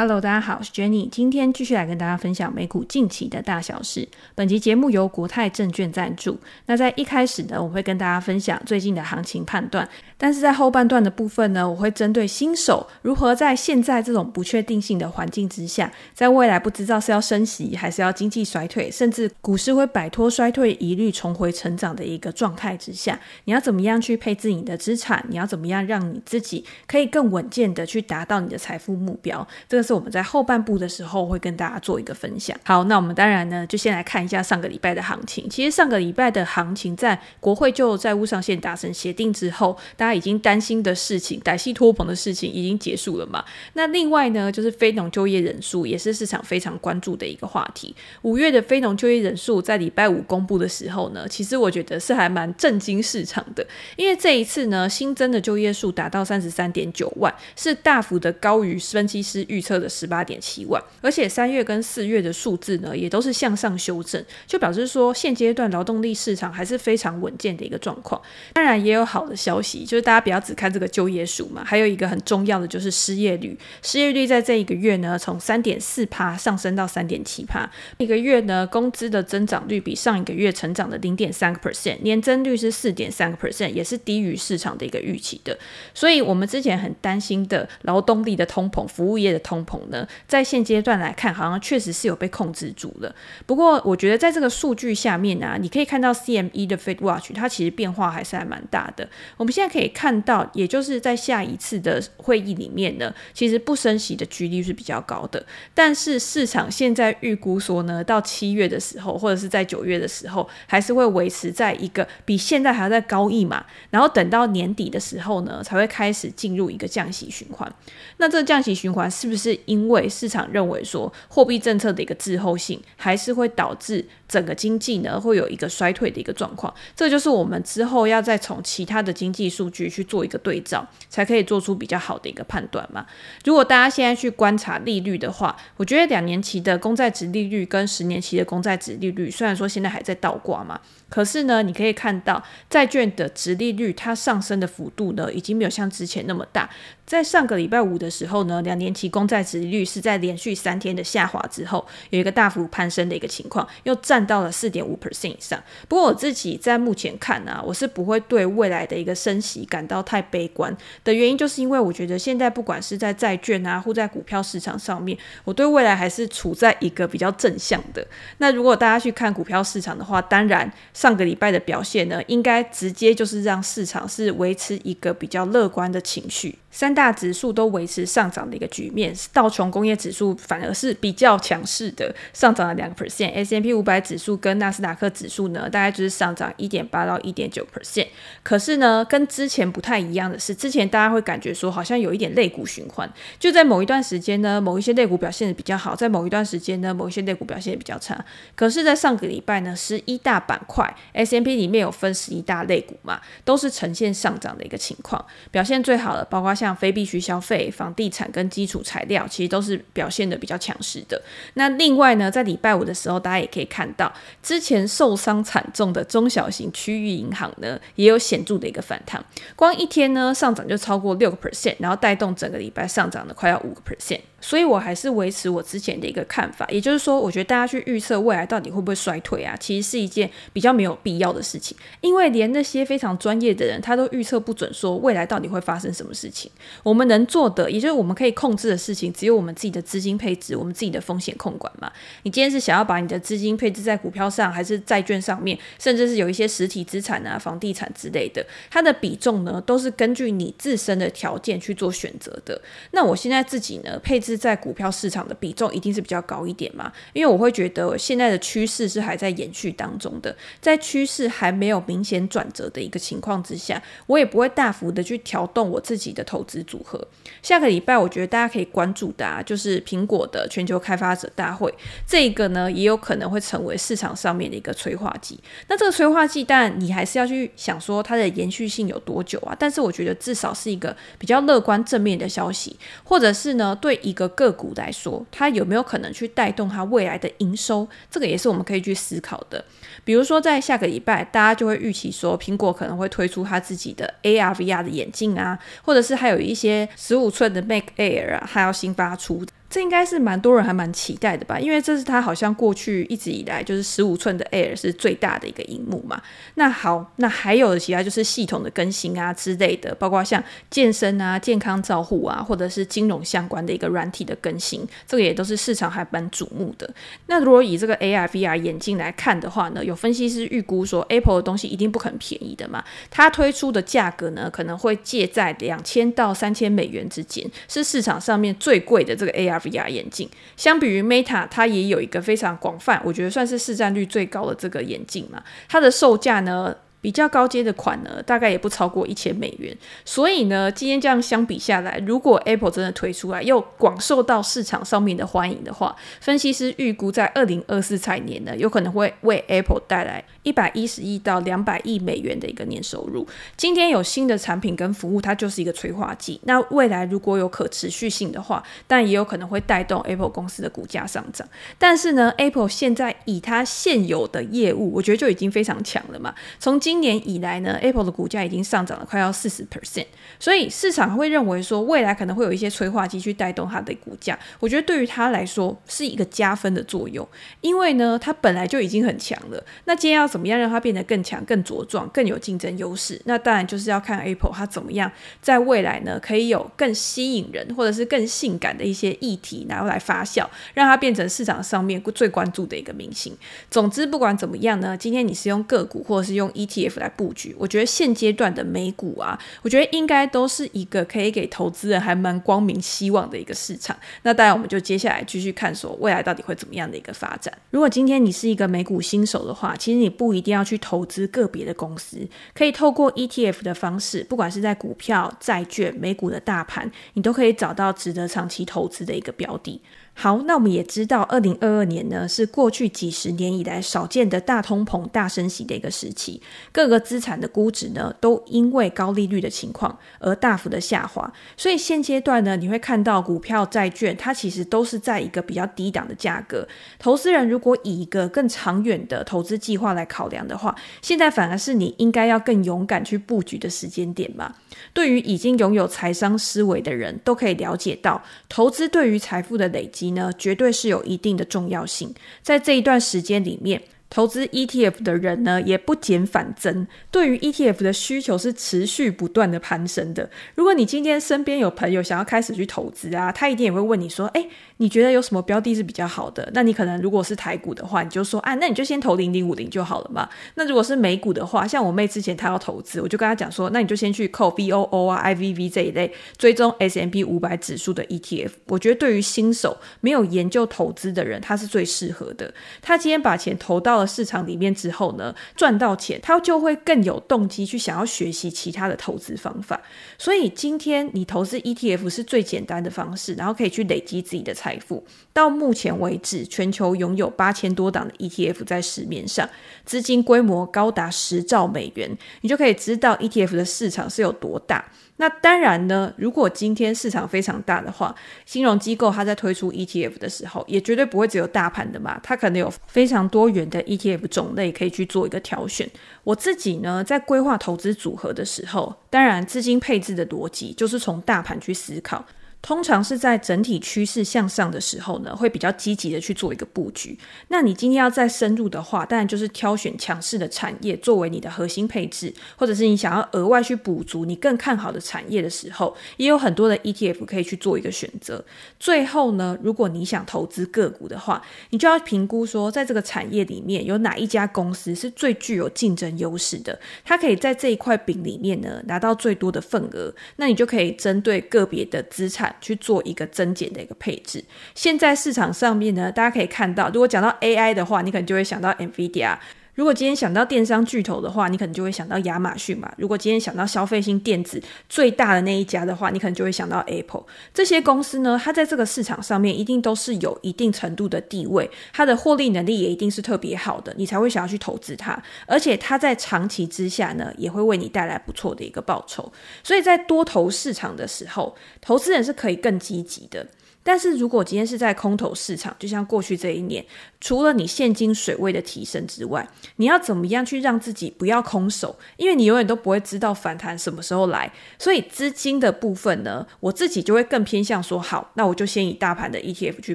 Hello，大家好，我是 Jenny，今天继续来跟大家分享美股近期的大小事。本集节目由国泰证券赞助。那在一开始呢，我会跟大家分享最近的行情判断，但是在后半段的部分呢，我会针对新手如何在现在这种不确定性的环境之下，在未来不知道是要升息还是要经济衰退，甚至股市会摆脱衰退疑虑重回成长的一个状态之下，你要怎么样去配置你的资产？你要怎么样让你自己可以更稳健的去达到你的财富目标？这个是我们在后半部的时候会跟大家做一个分享。好，那我们当然呢，就先来看一下上个礼拜的行情。其实上个礼拜的行情，在国会就债务上限达成协定之后，大家已经担心的事情，歹戏拖棚的事情已经结束了嘛。那另外呢，就是非农就业人数也是市场非常关注的一个话题。五月的非农就业人数在礼拜五公布的时候呢，其实我觉得是还蛮震惊市场的，因为这一次呢，新增的就业数达到三十三点九万，是大幅的高于分析师预测的十八。点七万，而且三月跟四月的数字呢，也都是向上修正，就表示说现阶段劳动力市场还是非常稳健的一个状况。当然也有好的消息，就是大家不要只看这个就业数嘛，还有一个很重要的就是失业率。失业率在这一个月呢，从三点四趴上升到三点七趴。一个月呢，工资的增长率比上一个月成长了零点三个 percent，年增率是四点三个 percent，也是低于市场的一个预期的。所以，我们之前很担心的劳动力的通膨、服务业的通膨呢，在现阶段来看，好像确实是有被控制住了。不过，我觉得在这个数据下面啊，你可以看到 CME 的 Fed Watch，它其实变化还是还蛮大的。我们现在可以看到，也就是在下一次的会议里面呢，其实不升息的几率是比较高的。但是市场现在预估说呢，到七月的时候，或者是在九月的时候，还是会维持在一个比现在还要再高一码。然后等到年底的时候呢，才会开始进入一个降息循环。那这个降息循环是不是是因为市场认为说，货币政策的一个滞后性，还是会导致整个经济呢会有一个衰退的一个状况。这就是我们之后要再从其他的经济数据去做一个对照，才可以做出比较好的一个判断嘛。如果大家现在去观察利率的话，我觉得两年期的公债值利率跟十年期的公债值利率，虽然说现在还在倒挂嘛，可是呢，你可以看到债券的殖利率它上升的幅度呢，已经没有像之前那么大。在上个礼拜五的时候呢，两年期公债殖利率是在连续三天的下滑之后，有一个大幅攀升的一个情况，又站到了四点五 percent 以上。不过我自己在目前看呢、啊，我是不会对未来的一个升息感到太悲观的原因，就是因为我觉得现在不管是在债券啊，或在股票市场上面，我对未来还是处在一个比较正向的。那如果大家去看股票市场的话，当然上个礼拜的表现呢，应该直接就是让市场是维持一个比较乐观的情绪。三大指数都维持上涨的一个局面，道琼工业指数反而是比较强势的，上涨了两个 percent。S M P 五百指数跟纳斯达克指数呢，大概就是上涨一点八到一点九 percent。可是呢，跟之前不太一样的是，之前大家会感觉说好像有一点类股循环，就在某一段时间呢，某一些类股表现的比较好，在某一段时间呢，某一些类股表现的比较差。可是，在上个礼拜呢，十一大板块 S M P 里面有分十一大类股嘛，都是呈现上涨的一个情况，表现最好的包括。像非必需消费、房地产跟基础材料，其实都是表现的比较强势的。那另外呢，在礼拜五的时候，大家也可以看到，之前受伤惨重的中小型区域银行呢，也有显著的一个反弹。光一天呢，上涨就超过六个 percent，然后带动整个礼拜上涨了快要五个 percent。所以我还是维持我之前的一个看法，也就是说，我觉得大家去预测未来到底会不会衰退啊，其实是一件比较没有必要的事情，因为连那些非常专业的人，他都预测不准说未来到底会发生什么事情。我们能做的，也就是我们可以控制的事情，只有我们自己的资金配置，我们自己的风险控管嘛。你今天是想要把你的资金配置在股票上，还是债券上面，甚至是有一些实体资产啊、房地产之类的，它的比重呢，都是根据你自身的条件去做选择的。那我现在自己呢，配置。在股票市场的比重一定是比较高一点嘛？因为我会觉得现在的趋势是还在延续当中的，在趋势还没有明显转折的一个情况之下，我也不会大幅的去调动我自己的投资组合。下个礼拜我觉得大家可以关注的啊，就是苹果的全球开发者大会，这个呢也有可能会成为市场上面的一个催化剂。那这个催化剂，当然你还是要去想说它的延续性有多久啊？但是我觉得至少是一个比较乐观正面的消息，或者是呢对一个个股来说，它有没有可能去带动它未来的营收？这个也是我们可以去思考的。比如说，在下个礼拜，大家就会预期说，苹果可能会推出它自己的 AR、VR 的眼镜啊，或者是还有一些十五寸的 Mac Air 啊，还要新发出。这应该是蛮多人还蛮期待的吧，因为这是它好像过去一直以来就是十五寸的 Air 是最大的一个荧幕嘛。那好，那还有其他就是系统的更新啊之类的，包括像健身啊、健康照护啊，或者是金融相关的一个软体的更新，这个也都是市场还蛮瞩目的。那如果以这个 AR VR 眼镜来看的话呢，有分析师预估说 Apple 的东西一定不肯便宜的嘛，它推出的价格呢可能会介在两千到三千美元之间，是市场上面最贵的这个 AR。VR 眼镜，相比于 Meta，它也有一个非常广泛，我觉得算是市占率最高的这个眼镜嘛。它的售价呢，比较高阶的款呢，大概也不超过一千美元。所以呢，今天这样相比下来，如果 Apple 真的推出来，又广受到市场上面的欢迎的话，分析师预估在二零二四财年呢，有可能会为 Apple 带来一百一十亿到两百亿美元的一个年收入。今天有新的产品跟服务，它就是一个催化剂。那未来如果有可持续性的话，但也有可能会带动 Apple 公司的股价上涨。但是呢，Apple 现在以它现有的业务，我觉得就已经非常强了嘛。从今年以来呢，Apple 的股价已经上涨了快要四十 percent。所以市场会认为说，未来可能会有一些催化剂去带动它的股价。我觉得对于它来说是一个加分的作用，因为呢，它本来就已经很强了。那今天要怎怎么样让它变得更强、更茁壮、更有竞争优势？那当然就是要看 Apple 它怎么样在未来呢，可以有更吸引人或者是更性感的一些议题，然后来发酵，让它变成市场上面最关注的一个明星。总之，不管怎么样呢，今天你是用个股或者是用 ETF 来布局，我觉得现阶段的美股啊，我觉得应该都是一个可以给投资人还蛮光明希望的一个市场。那当然，我们就接下来继续看说未来到底会怎么样的一个发展。如果今天你是一个美股新手的话，其实你不不一定要去投资个别的公司，可以透过 ETF 的方式，不管是在股票、债券、美股的大盘，你都可以找到值得长期投资的一个标的。好，那我们也知道，二零二二年呢是过去几十年以来少见的大通膨、大升息的一个时期，各个资产的估值呢都因为高利率的情况而大幅的下滑，所以现阶段呢，你会看到股票、债券它其实都是在一个比较低档的价格。投资人如果以一个更长远的投资计划来考量的话，现在反而是你应该要更勇敢去布局的时间点嘛。对于已经拥有财商思维的人都可以了解到，投资对于财富的累积。呢，绝对是有一定的重要性。在这一段时间里面，投资 ETF 的人呢，也不减反增，对于 ETF 的需求是持续不断的攀升的。如果你今天身边有朋友想要开始去投资啊，他一定也会问你说：“诶，你觉得有什么标的是比较好的？”那你可能如果是台股的话，你就说：“啊，那你就先投零零五零就好了嘛。”那如果是美股的话，像我妹之前她要投资，我就跟她讲说：“那你就先去扣 VOO 啊、IVV 这一类追踪 S M B 五百指数的 ETF。”我觉得对于新手没有研究投资的人，他是最适合的。他今天把钱投到了市场里面之后呢，赚到钱，他就会更有动机去想要学习其他的投资方法。所以今天你投资 ETF 是最简单的方式，然后可以去累积自己的财财富。到目前为止，全球拥有八千多档的 ETF 在市面上，资金规模高达十兆美元，你就可以知道 ETF 的市场是有多大。那当然呢，如果今天市场非常大的话，金融机构它在推出 ETF 的时候，也绝对不会只有大盘的嘛，它可能有非常多元的 ETF 种类可以去做一个挑选。我自己呢，在规划投资组合的时候，当然资金配置的逻辑就是从大盘去思考。通常是在整体趋势向上的时候呢，会比较积极的去做一个布局。那你今天要再深入的话，当然就是挑选强势的产业作为你的核心配置，或者是你想要额外去补足你更看好的产业的时候，也有很多的 ETF 可以去做一个选择。最后呢，如果你想投资个股的话，你就要评估说，在这个产业里面有哪一家公司是最具有竞争优势的，它可以在这一块饼里面呢拿到最多的份额，那你就可以针对个别的资产。去做一个增减的一个配置。现在市场上面呢，大家可以看到，如果讲到 AI 的话，你可能就会想到 NVIDIA。如果今天想到电商巨头的话，你可能就会想到亚马逊嘛。如果今天想到消费性电子最大的那一家的话，你可能就会想到 Apple。这些公司呢，它在这个市场上面一定都是有一定程度的地位，它的获利能力也一定是特别好的，你才会想要去投资它。而且它在长期之下呢，也会为你带来不错的一个报酬。所以在多头市场的时候，投资人是可以更积极的。但是如果今天是在空头市场，就像过去这一年，除了你现金水位的提升之外，你要怎么样去让自己不要空手？因为你永远都不会知道反弹什么时候来。所以资金的部分呢，我自己就会更偏向说，好，那我就先以大盘的 ETF 去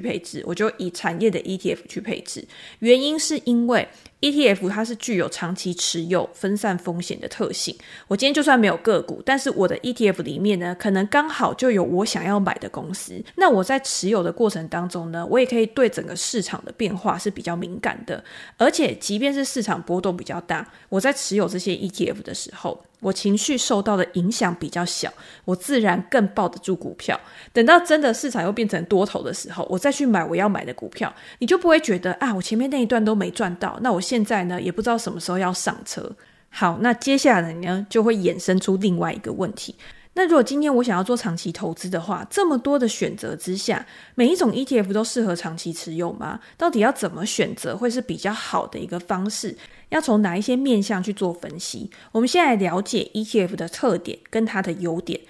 配置，我就以产业的 ETF 去配置。原因是因为。ETF 它是具有长期持有、分散风险的特性。我今天就算没有个股，但是我的 ETF 里面呢，可能刚好就有我想要买的公司。那我在持有的过程当中呢，我也可以对整个市场的变化是比较敏感的。而且，即便是市场波动比较大，我在持有这些 ETF 的时候，我情绪受到的影响比较小，我自然更抱得住股票。等到真的市场又变成多头的时候，我再去买我要买的股票，你就不会觉得啊，我前面那一段都没赚到，那我现在呢也不知道什么时候要上车。好，那接下来呢就会衍生出另外一个问题。那如果今天我想要做长期投资的话，这么多的选择之下，每一种 ETF 都适合长期持有吗？到底要怎么选择会是比较好的一个方式？要从哪一些面向去做分析？我们先来了解 ETF 的特点跟它的优点。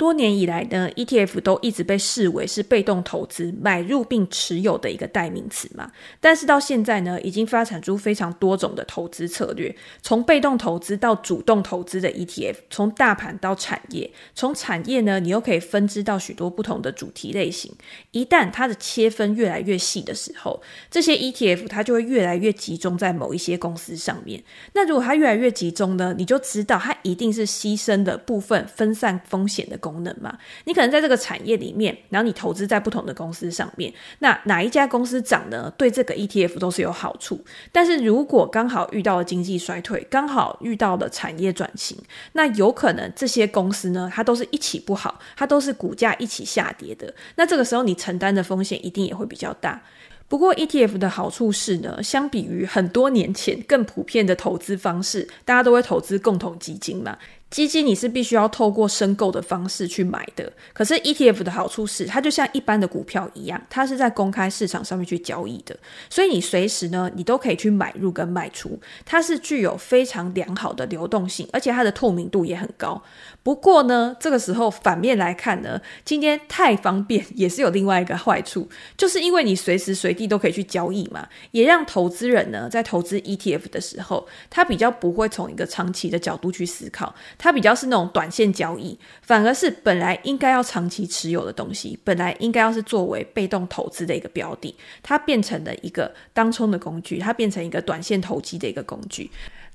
多年以来呢，ETF 都一直被视为是被动投资买入并持有的一个代名词嘛。但是到现在呢，已经发展出非常多种的投资策略，从被动投资到主动投资的 ETF，从大盘到产业，从产业呢，你又可以分支到许多不同的主题类型。一旦它的切分越来越细的时候，这些 ETF 它就会越来越集中在某一些公司上面。那如果它越来越集中呢，你就知道它一定是牺牲的部分分散风险的公司。功能嘛，你可能在这个产业里面，然后你投资在不同的公司上面，那哪一家公司涨呢？对这个 ETF 都是有好处。但是如果刚好遇到了经济衰退，刚好遇到了产业转型，那有可能这些公司呢，它都是一起不好，它都是股价一起下跌的。那这个时候你承担的风险一定也会比较大。不过 ETF 的好处是呢，相比于很多年前更普遍的投资方式，大家都会投资共同基金嘛。基金你是必须要透过申购的方式去买的，可是 ETF 的好处是，它就像一般的股票一样，它是在公开市场上面去交易的，所以你随时呢，你都可以去买入跟卖出，它是具有非常良好的流动性，而且它的透明度也很高。不过呢，这个时候反面来看呢，今天太方便也是有另外一个坏处，就是因为你随时随地都可以去交易嘛，也让投资人呢在投资 ETF 的时候，他比较不会从一个长期的角度去思考。它比较是那种短线交易，反而是本来应该要长期持有的东西，本来应该要是作为被动投资的一个标的，它变成了一个当冲的工具，它变成一个短线投机的一个工具。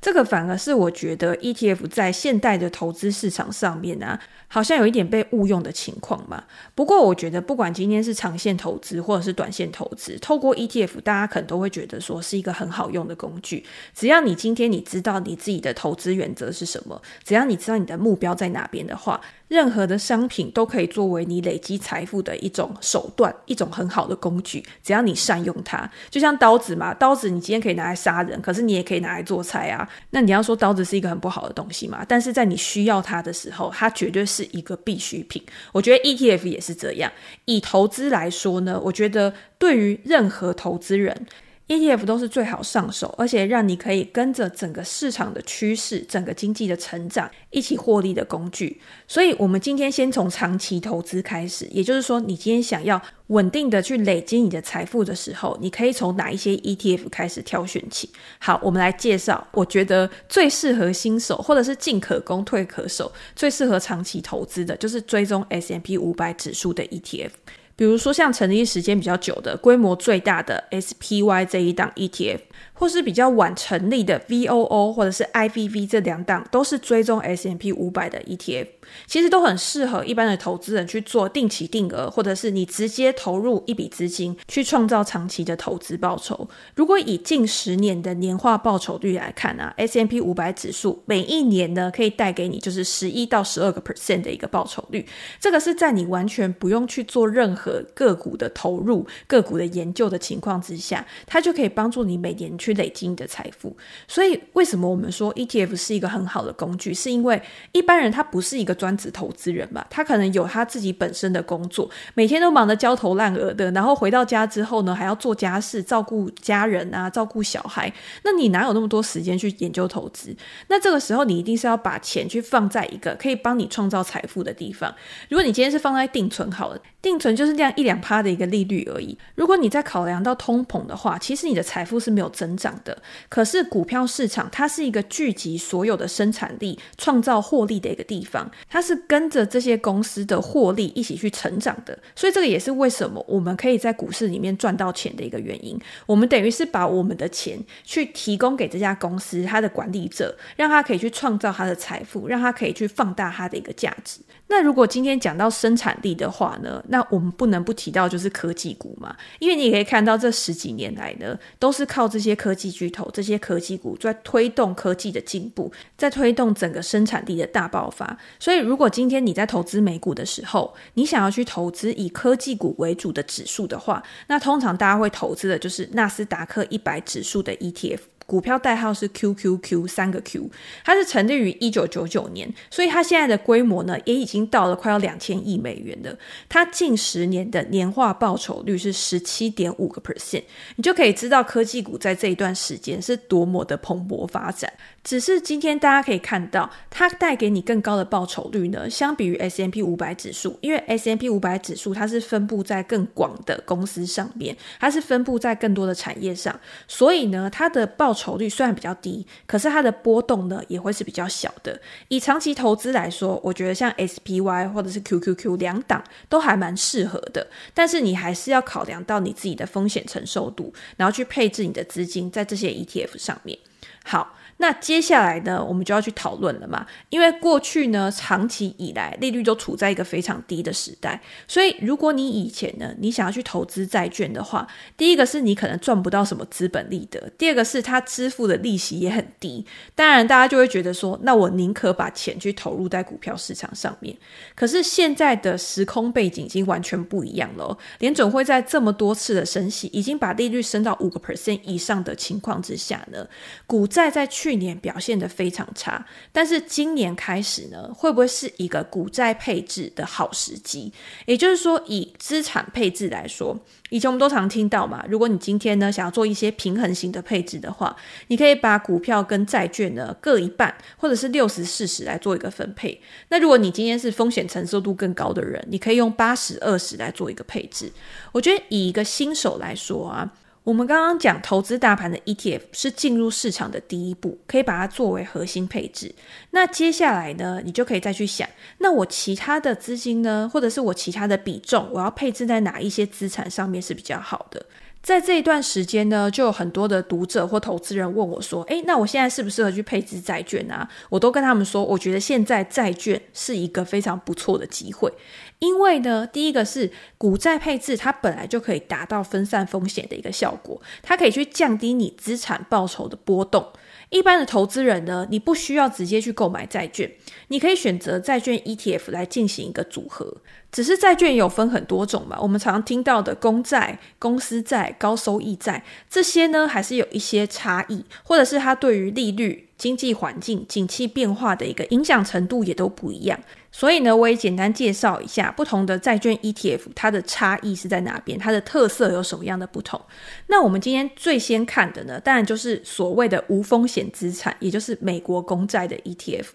这个反而是我觉得 ETF 在现代的投资市场上面啊，好像有一点被误用的情况嘛。不过我觉得，不管今天是长线投资或者是短线投资，透过 ETF，大家可能都会觉得说是一个很好用的工具。只要你今天你知道你自己的投资原则是什么，只要你知道你的目标在哪边的话。任何的商品都可以作为你累积财富的一种手段，一种很好的工具。只要你善用它，就像刀子嘛，刀子你今天可以拿来杀人，可是你也可以拿来做菜啊。那你要说刀子是一个很不好的东西嘛？但是在你需要它的时候，它绝对是一个必需品。我觉得 ETF 也是这样。以投资来说呢，我觉得对于任何投资人。ETF 都是最好上手，而且让你可以跟着整个市场的趋势、整个经济的成长一起获利的工具。所以，我们今天先从长期投资开始，也就是说，你今天想要稳定的去累积你的财富的时候，你可以从哪一些 ETF 开始挑选起？好，我们来介绍，我觉得最适合新手，或者是进可攻退可守，最适合长期投资的，就是追踪 S&P 500指数的 ETF。比如说，像成立时间比较久的、规模最大的 SPY 这一档 ETF。或是比较晚成立的 VOO 或者是 IVV 这两档都是追踪 S&P 五百的 ETF，其实都很适合一般的投资人去做定期定额，或者是你直接投入一笔资金去创造长期的投资报酬。如果以近十年的年化报酬率来看啊，S&P 500指数每一年呢可以带给你就是十一到十二个 percent 的一个报酬率，这个是在你完全不用去做任何个股的投入、个股的研究的情况之下，它就可以帮助你每年。去累积你的财富。所以，为什么我们说 ETF 是一个很好的工具？是因为一般人他不是一个专职投资人嘛，他可能有他自己本身的工作，每天都忙得焦头烂额的，然后回到家之后呢，还要做家事、照顾家人啊、照顾小孩，那你哪有那么多时间去研究投资？那这个时候，你一定是要把钱去放在一个可以帮你创造财富的地方。如果你今天是放在定存好了，定存就是这样一两趴的一个利率而已。如果你再考量到通膨的话，其实你的财富是没有增长的。可是股票市场它是一个聚集所有的生产力、创造获利的一个地方，它是跟着这些公司的获利一起去成长的。所以这个也是为什么我们可以在股市里面赚到钱的一个原因。我们等于是把我们的钱去提供给这家公司，它的管理者，让他可以去创造他的财富，让他可以去放大他的一个价值。那如果今天讲到生产力的话呢，那我们不能不提到就是科技股嘛，因为你可以看到这十几年来呢，都是靠这些科技巨头、这些科技股在推动科技的进步，在推动整个生产力的大爆发。所以，以如果今天你在投资美股的时候，你想要去投资以科技股为主的指数的话，那通常大家会投资的就是纳斯达克一百指数的 ETF。股票代号是 QQQ，三个 Q，它是成立于一九九九年，所以它现在的规模呢，也已经到了快要两千亿美元了。它近十年的年化报酬率是十七点五个 percent，你就可以知道科技股在这一段时间是多么的蓬勃发展。只是今天大家可以看到，它带给你更高的报酬率呢，相比于 S M P 五百指数，因为 S M P 五百指数它是分布在更广的公司上面，它是分布在更多的产业上，所以呢，它的报酬率虽然比较低，可是它的波动呢也会是比较小的。以长期投资来说，我觉得像 SPY 或者是 QQQ 两档都还蛮适合的。但是你还是要考量到你自己的风险承受度，然后去配置你的资金在这些 ETF 上面。好。那接下来呢，我们就要去讨论了嘛。因为过去呢，长期以来利率都处在一个非常低的时代，所以如果你以前呢，你想要去投资债券的话，第一个是你可能赚不到什么资本利得，第二个是它支付的利息也很低。当然，大家就会觉得说，那我宁可把钱去投入在股票市场上面。可是现在的时空背景已经完全不一样了哦。联准会在这么多次的升息，已经把利率升到五个 percent 以上的情况之下呢，股债在去去年表现得非常差，但是今年开始呢，会不会是一个股债配置的好时机？也就是说，以资产配置来说，以前我们都常听到嘛，如果你今天呢想要做一些平衡型的配置的话，你可以把股票跟债券呢各一半，或者是六十四十来做一个分配。那如果你今天是风险承受度更高的人，你可以用八十二十来做一个配置。我觉得以一个新手来说啊。我们刚刚讲投资大盘的 ETF 是进入市场的第一步，可以把它作为核心配置。那接下来呢，你就可以再去想，那我其他的资金呢，或者是我其他的比重，我要配置在哪一些资产上面是比较好的？在这一段时间呢，就有很多的读者或投资人问我说：“诶，那我现在适不适合去配置债券啊？”我都跟他们说，我觉得现在债券是一个非常不错的机会。因为呢，第一个是股债配置，它本来就可以达到分散风险的一个效果，它可以去降低你资产报酬的波动。一般的投资人呢，你不需要直接去购买债券，你可以选择债券 ETF 来进行一个组合。只是债券有分很多种嘛，我们常常听到的公债、公司债、高收益债，这些呢还是有一些差异，或者是它对于利率、经济环境、景气变化的一个影响程度也都不一样。所以呢，我也简单介绍一下不同的债券 ETF，它的差异是在哪边，它的特色有什么样的不同。那我们今天最先看的呢，当然就是所谓的无风险资产，也就是美国公债的 ETF。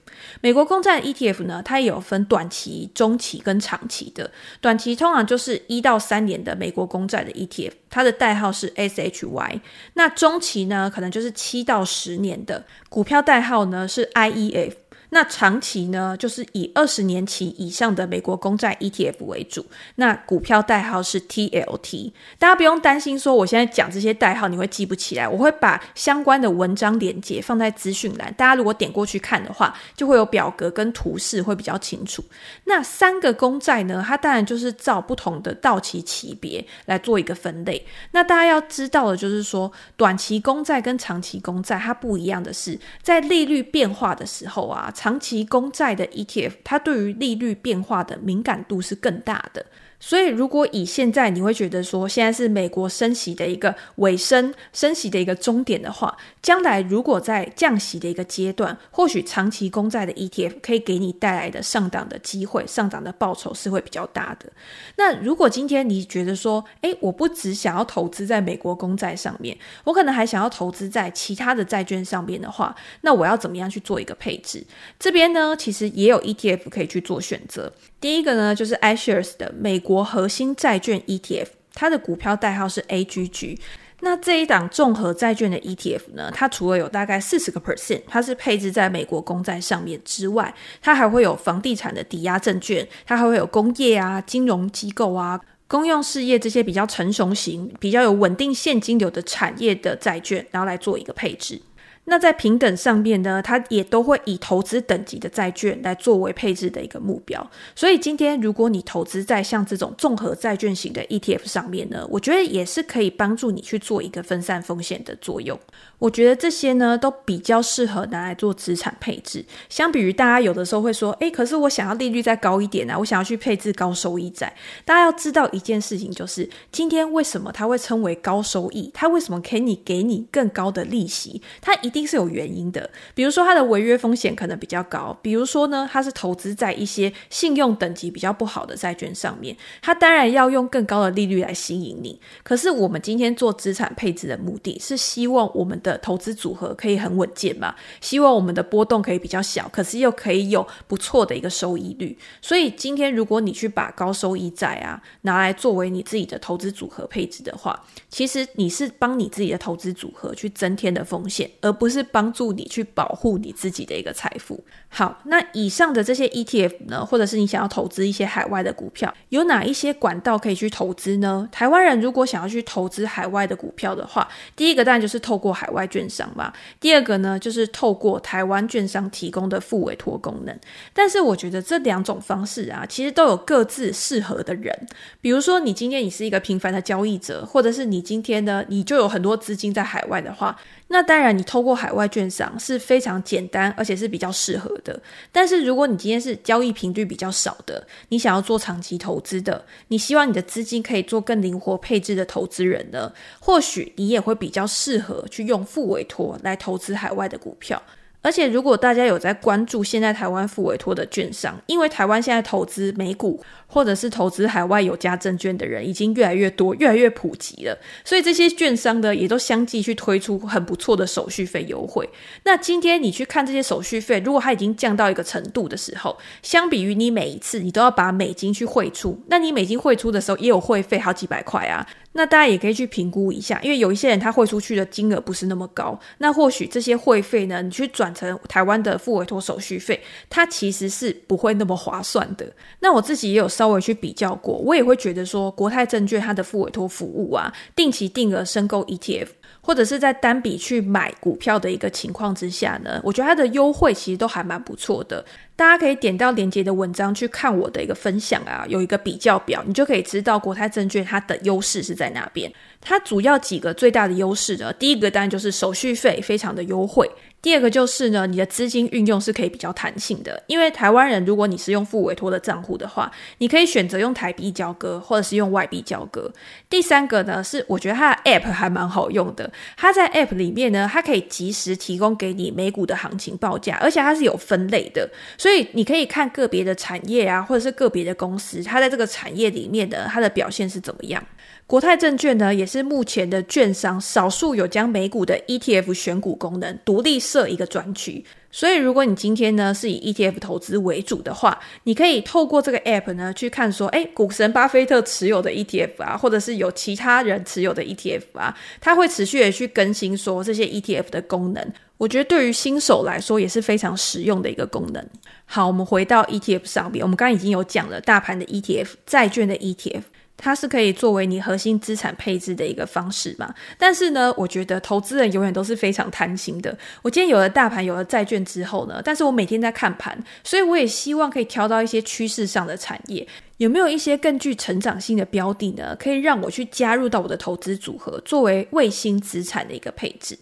美国公债 ETF 呢，它也有分短期、中期跟长期的。短期通常就是一到三年的美国公债的 ETF，它的代号是 SHY。那中期呢，可能就是七到十年的，股票代号呢是 IEF。那长期呢，就是以二十年期以上的美国公债 ETF 为主。那股票代号是 TLT，大家不用担心说我现在讲这些代号你会记不起来，我会把相关的文章连接放在资讯栏，大家如果点过去看的话，就会有表格跟图示会比较清楚。那三个公债呢，它当然就是照不同的到期期别来做一个分类。那大家要知道的就是说，短期公债跟长期公债它不一样的是，在利率变化的时候啊。长期公债的 ETF，它对于利率变化的敏感度是更大的。所以，如果以现在你会觉得说，现在是美国升息的一个尾声，升息的一个终点的话，将来如果在降息的一个阶段，或许长期公债的 ETF 可以给你带来的上涨的机会、上涨的报酬是会比较大的。那如果今天你觉得说，诶，我不只想要投资在美国公债上面，我可能还想要投资在其他的债券上面的话，那我要怎么样去做一个配置？这边呢，其实也有 ETF 可以去做选择。第一个呢，就是 iShares 的美国核心债券 ETF，它的股票代号是 AGG。那这一档综合债券的 ETF 呢，它除了有大概四十个 percent，它是配置在美国公债上面之外，它还会有房地产的抵押证券，它还会有工业啊、金融机构啊、公用事业这些比较成熟型、比较有稳定现金流的产业的债券，然后来做一个配置。那在平等上面呢，它也都会以投资等级的债券来作为配置的一个目标。所以今天如果你投资在像这种综合债券型的 ETF 上面呢，我觉得也是可以帮助你去做一个分散风险的作用。我觉得这些呢都比较适合拿来做资产配置。相比于大家有的时候会说，诶，可是我想要利率再高一点啊，我想要去配置高收益债。大家要知道一件事情，就是今天为什么它会称为高收益？它为什么可以给你更高的利息？它一定。是有原因的，比如说它的违约风险可能比较高，比如说呢，它是投资在一些信用等级比较不好的债券上面，它当然要用更高的利率来吸引你。可是我们今天做资产配置的目的是希望我们的投资组合可以很稳健嘛，希望我们的波动可以比较小，可是又可以有不错的一个收益率。所以今天如果你去把高收益债啊拿来作为你自己的投资组合配置的话，其实你是帮你自己的投资组合去增添的风险，而不是帮助你去保护你自己的一个财富。好，那以上的这些 ETF 呢，或者是你想要投资一些海外的股票，有哪一些管道可以去投资呢？台湾人如果想要去投资海外的股票的话，第一个当然就是透过海外券商嘛。第二个呢，就是透过台湾券商提供的复委托功能。但是我觉得这两种方式啊，其实都有各自适合的人。比如说，你今天你是一个平凡的交易者，或者是你今天呢，你就有很多资金在海外的话。那当然，你透过海外券商是非常简单，而且是比较适合的。但是，如果你今天是交易频率比较少的，你想要做长期投资的，你希望你的资金可以做更灵活配置的投资人呢，或许你也会比较适合去用副委托来投资海外的股票。而且，如果大家有在关注现在台湾付委托的券商，因为台湾现在投资美股或者是投资海外有价证券的人已经越来越多，越来越普及了，所以这些券商呢也都相继去推出很不错的手续费优惠。那今天你去看这些手续费，如果它已经降到一个程度的时候，相比于你每一次你都要把美金去汇出，那你美金汇出的时候也有会费好几百块啊。那大家也可以去评估一下，因为有一些人他汇出去的金额不是那么高，那或许这些汇费呢，你去转成台湾的付委托手续费，它其实是不会那么划算的。那我自己也有稍微去比较过，我也会觉得说，国泰证券它的付委托服务啊，定期定额申购 ETF。或者是在单笔去买股票的一个情况之下呢，我觉得它的优惠其实都还蛮不错的。大家可以点到连接的文章去看我的一个分享啊，有一个比较表，你就可以知道国泰证券它的优势是在哪边。它主要几个最大的优势呢，第一个当然就是手续费非常的优惠。第二个就是呢，你的资金运用是可以比较弹性的，因为台湾人如果你是用复委托的账户的话，你可以选择用台币交割，或者是用外币交割。第三个呢，是我觉得它的 App 还蛮好用的，它在 App 里面呢，它可以即时提供给你美股的行情报价，而且它是有分类的，所以所以你可以看个别的产业啊，或者是个别的公司，它在这个产业里面的它的表现是怎么样。国泰证券呢，也是目前的券商少数有将美股的 ETF 选股功能独立设一个专区。所以，如果你今天呢是以 ETF 投资为主的话，你可以透过这个 App 呢去看说，诶，股神巴菲特持有的 ETF 啊，或者是有其他人持有的 ETF 啊，它会持续的去更新说这些 ETF 的功能。我觉得对于新手来说也是非常实用的一个功能。好，我们回到 ETF 上面，我们刚刚已经有讲了大盘的 ETF、债券的 ETF。它是可以作为你核心资产配置的一个方式嘛？但是呢，我觉得投资人永远都是非常贪心的。我今天有了大盘，有了债券之后呢，但是我每天在看盘，所以我也希望可以挑到一些趋势上的产业，有没有一些更具成长性的标的呢？可以让我去加入到我的投资组合，作为卫星资产的一个配置。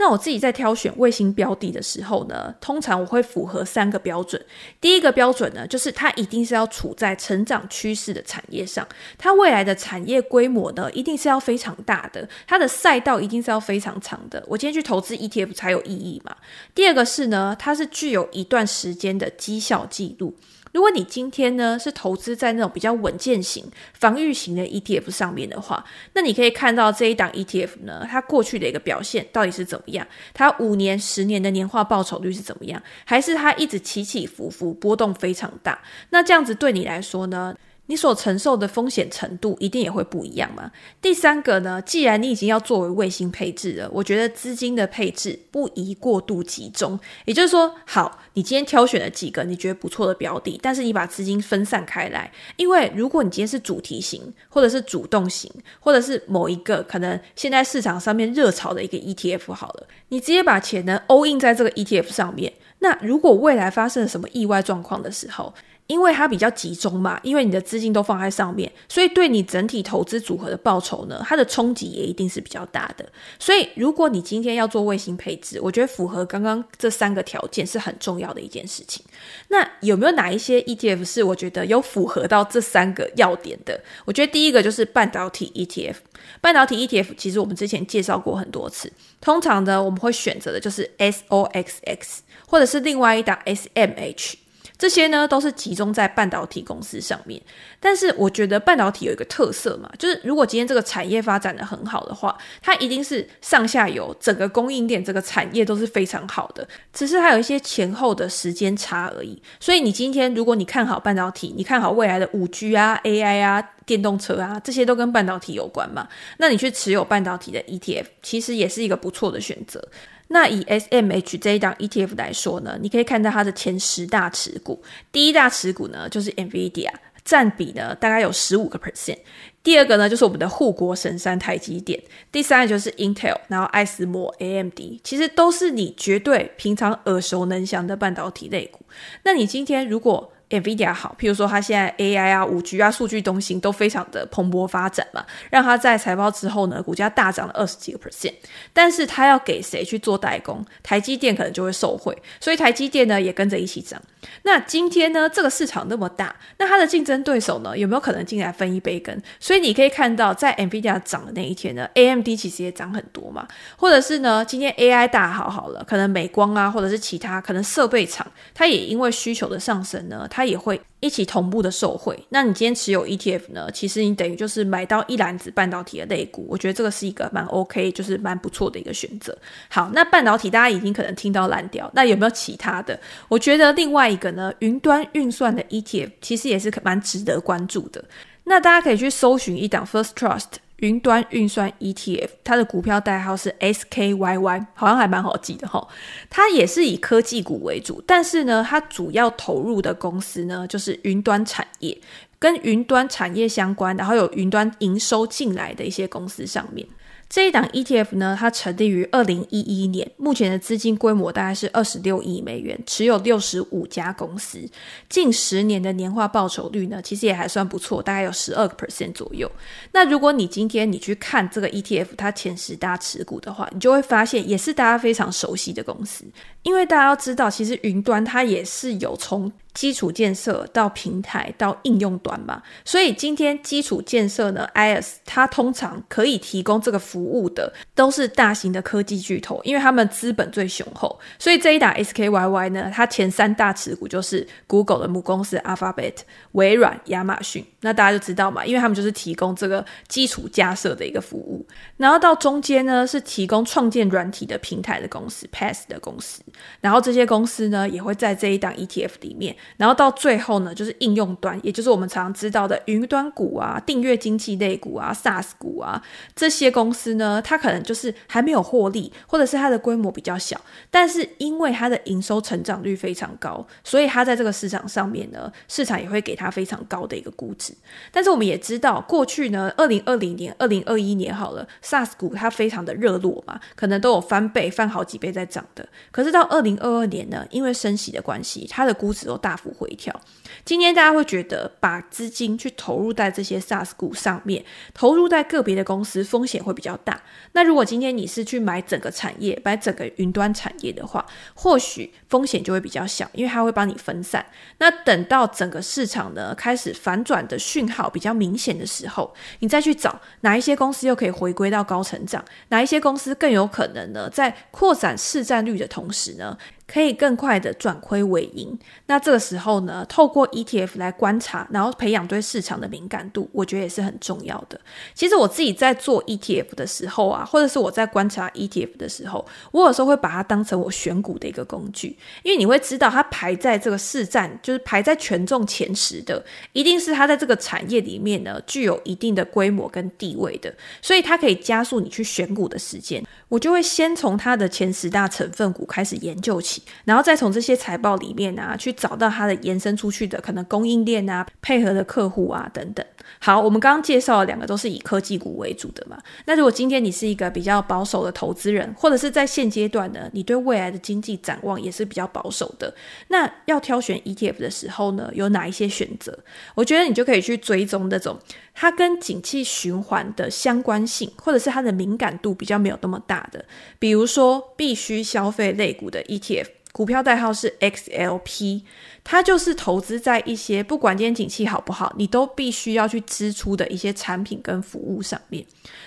那我自己在挑选卫星标的的时候呢，通常我会符合三个标准。第一个标准呢，就是它一定是要处在成长趋势的产业上，它未来的产业规模呢，一定是要非常大的，它的赛道一定是要非常长的。我今天去投资 ETF 才有意义嘛。第二个是呢，它是具有一段时间的绩效记录。如果你今天呢是投资在那种比较稳健型、防御型的 ETF 上面的话，那你可以看到这一档 ETF 呢，它过去的一个表现到底是怎么样？它五年、十年的年化报酬率是怎么样？还是它一直起起伏伏、波动非常大？那这样子对你来说呢？你所承受的风险程度一定也会不一样嘛。第三个呢，既然你已经要作为卫星配置了，我觉得资金的配置不宜过度集中。也就是说，好，你今天挑选了几个你觉得不错的标的，但是你把资金分散开来，因为如果你今天是主题型，或者是主动型，或者是某一个可能现在市场上面热炒的一个 ETF 好了，你直接把钱呢 all in 在这个 ETF 上面，那如果未来发生了什么意外状况的时候，因为它比较集中嘛，因为你的资金都放在上面，所以对你整体投资组合的报酬呢，它的冲击也一定是比较大的。所以，如果你今天要做卫星配置，我觉得符合刚刚这三个条件是很重要的一件事情。那有没有哪一些 ETF 是我觉得有符合到这三个要点的？我觉得第一个就是半导体 ETF。半导体 ETF 其实我们之前介绍过很多次，通常呢我们会选择的就是 SOXX 或者是另外一档 SMH。这些呢都是集中在半导体公司上面，但是我觉得半导体有一个特色嘛，就是如果今天这个产业发展的很好的话，它一定是上下游整个供应链这个产业都是非常好的，只是还有一些前后的时间差而已。所以你今天如果你看好半导体，你看好未来的五 G 啊、AI 啊、电动车啊，这些都跟半导体有关嘛，那你去持有半导体的 ETF，其实也是一个不错的选择。那以 SMH 这一档 ETF 来说呢，你可以看到它的前十大持股，第一大持股呢就是 NVIDIA，占比呢大概有十五个 percent。第二个呢就是我们的护国神山台积电，第三个就是 Intel，然后艾斯摩 AMD，其实都是你绝对平常耳熟能详的半导体类股。那你今天如果 NVIDIA 好，譬如说它现在 AI 啊、五 G 啊、数据中心都非常的蓬勃发展嘛，让它在财报之后呢，股价大涨了二十几个 percent。但是它要给谁去做代工？台积电可能就会受惠，所以台积电呢也跟着一起涨。那今天呢，这个市场那么大，那它的竞争对手呢有没有可能进来分一杯羹？所以你可以看到，在 NVIDIA 涨的那一天呢，AMD 其实也涨很多嘛。或者是呢，今天 AI 大好好了，可能美光啊，或者是其他可能设备厂，它也因为需求的上升呢，它。它也会一起同步的受惠。那你今天持有 ETF 呢？其实你等于就是买到一篮子半导体的类股，我觉得这个是一个蛮 OK，就是蛮不错的一个选择。好，那半导体大家已经可能听到烂掉，那有没有其他的？我觉得另外一个呢，云端运算的 ETF 其实也是蛮值得关注的。那大家可以去搜寻一档 First Trust。云端运算 ETF，它的股票代号是 SKYY，好像还蛮好记的哈。它也是以科技股为主，但是呢，它主要投入的公司呢，就是云端产业，跟云端产业相关，然后有云端营收进来的一些公司上面。这一档 ETF 呢，它成立于二零一一年，目前的资金规模大概是二十六亿美元，持有六十五家公司，近十年的年化报酬率呢，其实也还算不错，大概有十二个 percent 左右。那如果你今天你去看这个 ETF 它前十大持股的话，你就会发现也是大家非常熟悉的公司，因为大家要知道，其实云端它也是有从基础建设到平台到应用端嘛，所以今天基础建设呢，IaaS 它通常可以提供这个服务的都是大型的科技巨头，因为他们资本最雄厚。所以这一打 SKYY 呢，它前三大持股就是 Google 的母公司 Alphabet、微软、亚马逊。那大家就知道嘛，因为他们就是提供这个基础架设的一个服务。然后到中间呢，是提供创建软体的平台的公司 PaaS 的公司。然后这些公司呢，也会在这一档 ETF 里面。然后到最后呢，就是应用端，也就是我们常常知道的云端股啊、订阅经济类股啊、SaaS 股啊，这些公司呢，它可能就是还没有获利，或者是它的规模比较小，但是因为它的营收成长率非常高，所以它在这个市场上面呢，市场也会给它非常高的一个估值。但是我们也知道，过去呢，二零二零年、二零二一年好了，SaaS 股它非常的热络嘛，可能都有翻倍、翻好几倍在涨的。可是到二零二二年呢，因为升息的关系，它的估值都大。幅回调。今天大家会觉得把资金去投入在这些 SaaS 股上面，投入在个别的公司风险会比较大。那如果今天你是去买整个产业，买整个云端产业的话，或许风险就会比较小，因为它会帮你分散。那等到整个市场呢开始反转的讯号比较明显的时候，你再去找哪一些公司又可以回归到高成长，哪一些公司更有可能呢，在扩展市占率的同时呢，可以更快的转亏为盈。那这个时候呢，透过 ETF 来观察，然后培养对市场的敏感度，我觉得也是很重要的。其实我自己在做 ETF 的时候啊，或者是我在观察 ETF 的时候，我有时候会把它当成我选股的一个工具，因为你会知道它排在这个市占，就是排在权重前十的，一定是它在这个产业里面呢，具有一定的规模跟地位的，所以它可以加速你去选股的时间。我就会先从它的前十大成分股开始研究起。然后再从这些财报里面啊，去找到它的延伸出去的可能供应链啊、配合的客户啊等等。好，我们刚刚介绍的两个都是以科技股为主的嘛。那如果今天你是一个比较保守的投资人，或者是在现阶段呢，你对未来的经济展望也是比较保守的，那要挑选 ETF 的时候呢，有哪一些选择？我觉得你就可以去追踪那种它跟景气循环的相关性，或者是它的敏感度比较没有那么大的，比如说必须消费类股的 ETF。股票代号是 XLP，它就是投资在一些不管今天景气好不好，你都必须要去支出的一些产品跟服务上面。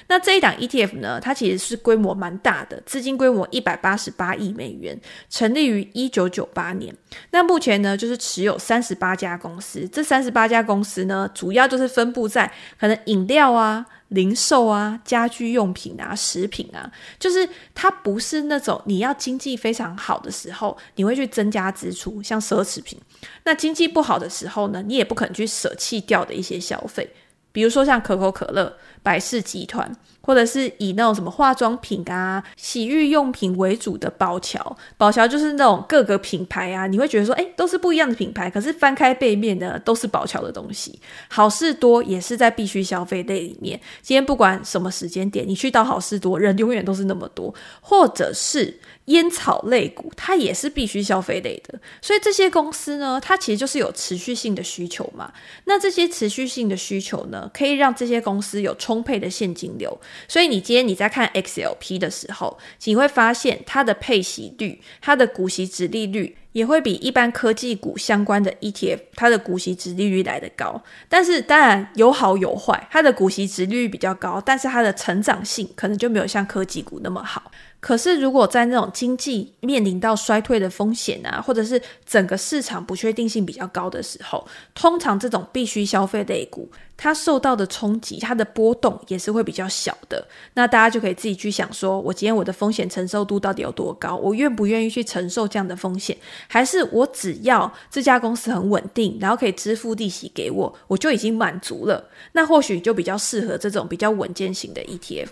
那这一档 ETF 呢，它其实是规模蛮大的，资金规模一百八十八亿美元，成立于一九九八年。那目前呢，就是持有三十八家公司，这三十八家公司呢，主要就是分布在可能饮料啊。零售啊，家居用品啊，食品啊，就是它不是那种你要经济非常好的时候，你会去增加支出，像奢侈品。那经济不好的时候呢，你也不可能去舍弃掉的一些消费，比如说像可口可乐、百事集团。或者是以那种什么化妆品啊、洗浴用品为主的宝桥，宝桥就是那种各个品牌啊，你会觉得说，诶，都是不一样的品牌，可是翻开背面呢都是宝桥的东西。好事多也是在必须消费类里面，今天不管什么时间点，你去到好事多，人永远都是那么多，或者是。烟草类股，它也是必须消费类的，所以这些公司呢，它其实就是有持续性的需求嘛。那这些持续性的需求呢，可以让这些公司有充沛的现金流。所以你今天你在看 XLP 的时候，你会发现它的配息率、它的股息值利率也会比一般科技股相关的 ETF 它的股息值利率来得高。但是当然有好有坏，它的股息值利率比较高，但是它的成长性可能就没有像科技股那么好。可是，如果在那种经济面临到衰退的风险啊，或者是整个市场不确定性比较高的时候，通常这种必须消费类股，它受到的冲击，它的波动也是会比较小的。那大家就可以自己去想说，我今天我的风险承受度到底有多高？我愿不愿意去承受这样的风险？还是我只要这家公司很稳定，然后可以支付利息给我，我就已经满足了？那或许就比较适合这种比较稳健型的 ETF。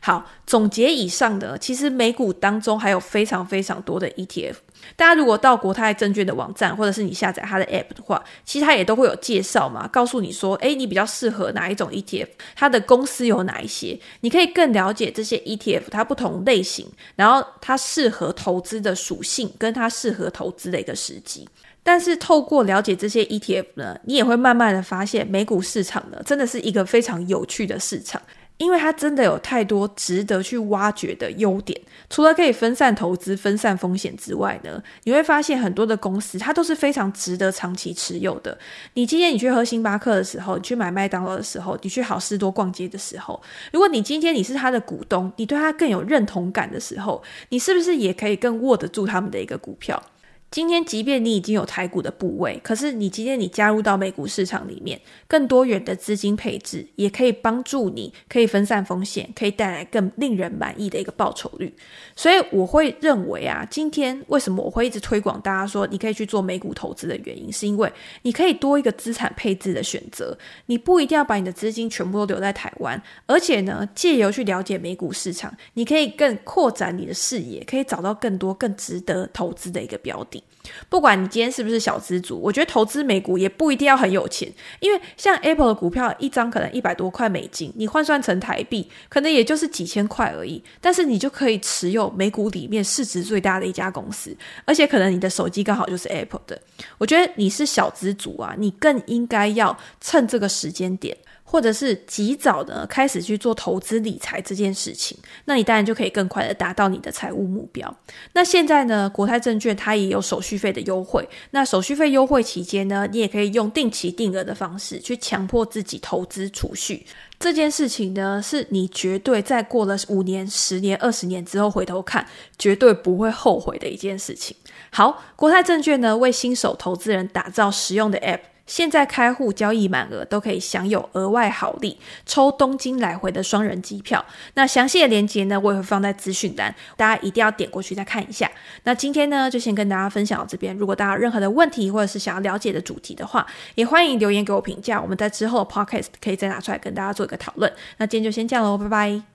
好，总结以上的，其实美股当中还有非常非常多的 ETF。大家如果到国泰证券的网站，或者是你下载它的 App 的话，其实它也都会有介绍嘛，告诉你说，诶，你比较适合哪一种 ETF，它的公司有哪一些，你可以更了解这些 ETF 它不同类型，然后它适合投资的属性，跟它适合投资的一个时机。但是透过了解这些 ETF 呢，你也会慢慢的发现，美股市场呢，真的是一个非常有趣的市场。因为它真的有太多值得去挖掘的优点，除了可以分散投资、分散风险之外呢，你会发现很多的公司它都是非常值得长期持有的。你今天你去喝星巴克的时候，你去买麦当劳的时候，你去好市多逛街的时候，如果你今天你是他的股东，你对他更有认同感的时候，你是不是也可以更握得住他们的一个股票？今天，即便你已经有台股的部位，可是你今天你加入到美股市场里面，更多元的资金配置也可以帮助你，可以分散风险，可以带来更令人满意的一个报酬率。所以我会认为啊，今天为什么我会一直推广大家说你可以去做美股投资的原因，是因为你可以多一个资产配置的选择，你不一定要把你的资金全部都留在台湾，而且呢，借由去了解美股市场，你可以更扩展你的视野，可以找到更多更值得投资的一个标的。不管你今天是不是小资族，我觉得投资美股也不一定要很有钱，因为像 Apple 的股票一张可能一百多块美金，你换算成台币可能也就是几千块而已，但是你就可以持有美股里面市值最大的一家公司，而且可能你的手机刚好就是 Apple 的。我觉得你是小资族啊，你更应该要趁这个时间点。或者是及早的开始去做投资理财这件事情，那你当然就可以更快的达到你的财务目标。那现在呢，国泰证券它也有手续费的优惠。那手续费优惠期间呢，你也可以用定期定额的方式去强迫自己投资储蓄。这件事情呢，是你绝对在过了五年、十年、二十年之后回头看，绝对不会后悔的一件事情。好，国泰证券呢，为新手投资人打造实用的 App。现在开户交易满额都可以享有额外好礼，抽东京来回的双人机票。那详细的链接呢，我也会放在资讯栏，大家一定要点过去再看一下。那今天呢，就先跟大家分享到这边。如果大家有任何的问题或者是想要了解的主题的话，也欢迎留言给我评价。我们在之后的 podcast 可以再拿出来跟大家做一个讨论。那今天就先这样喽，拜拜。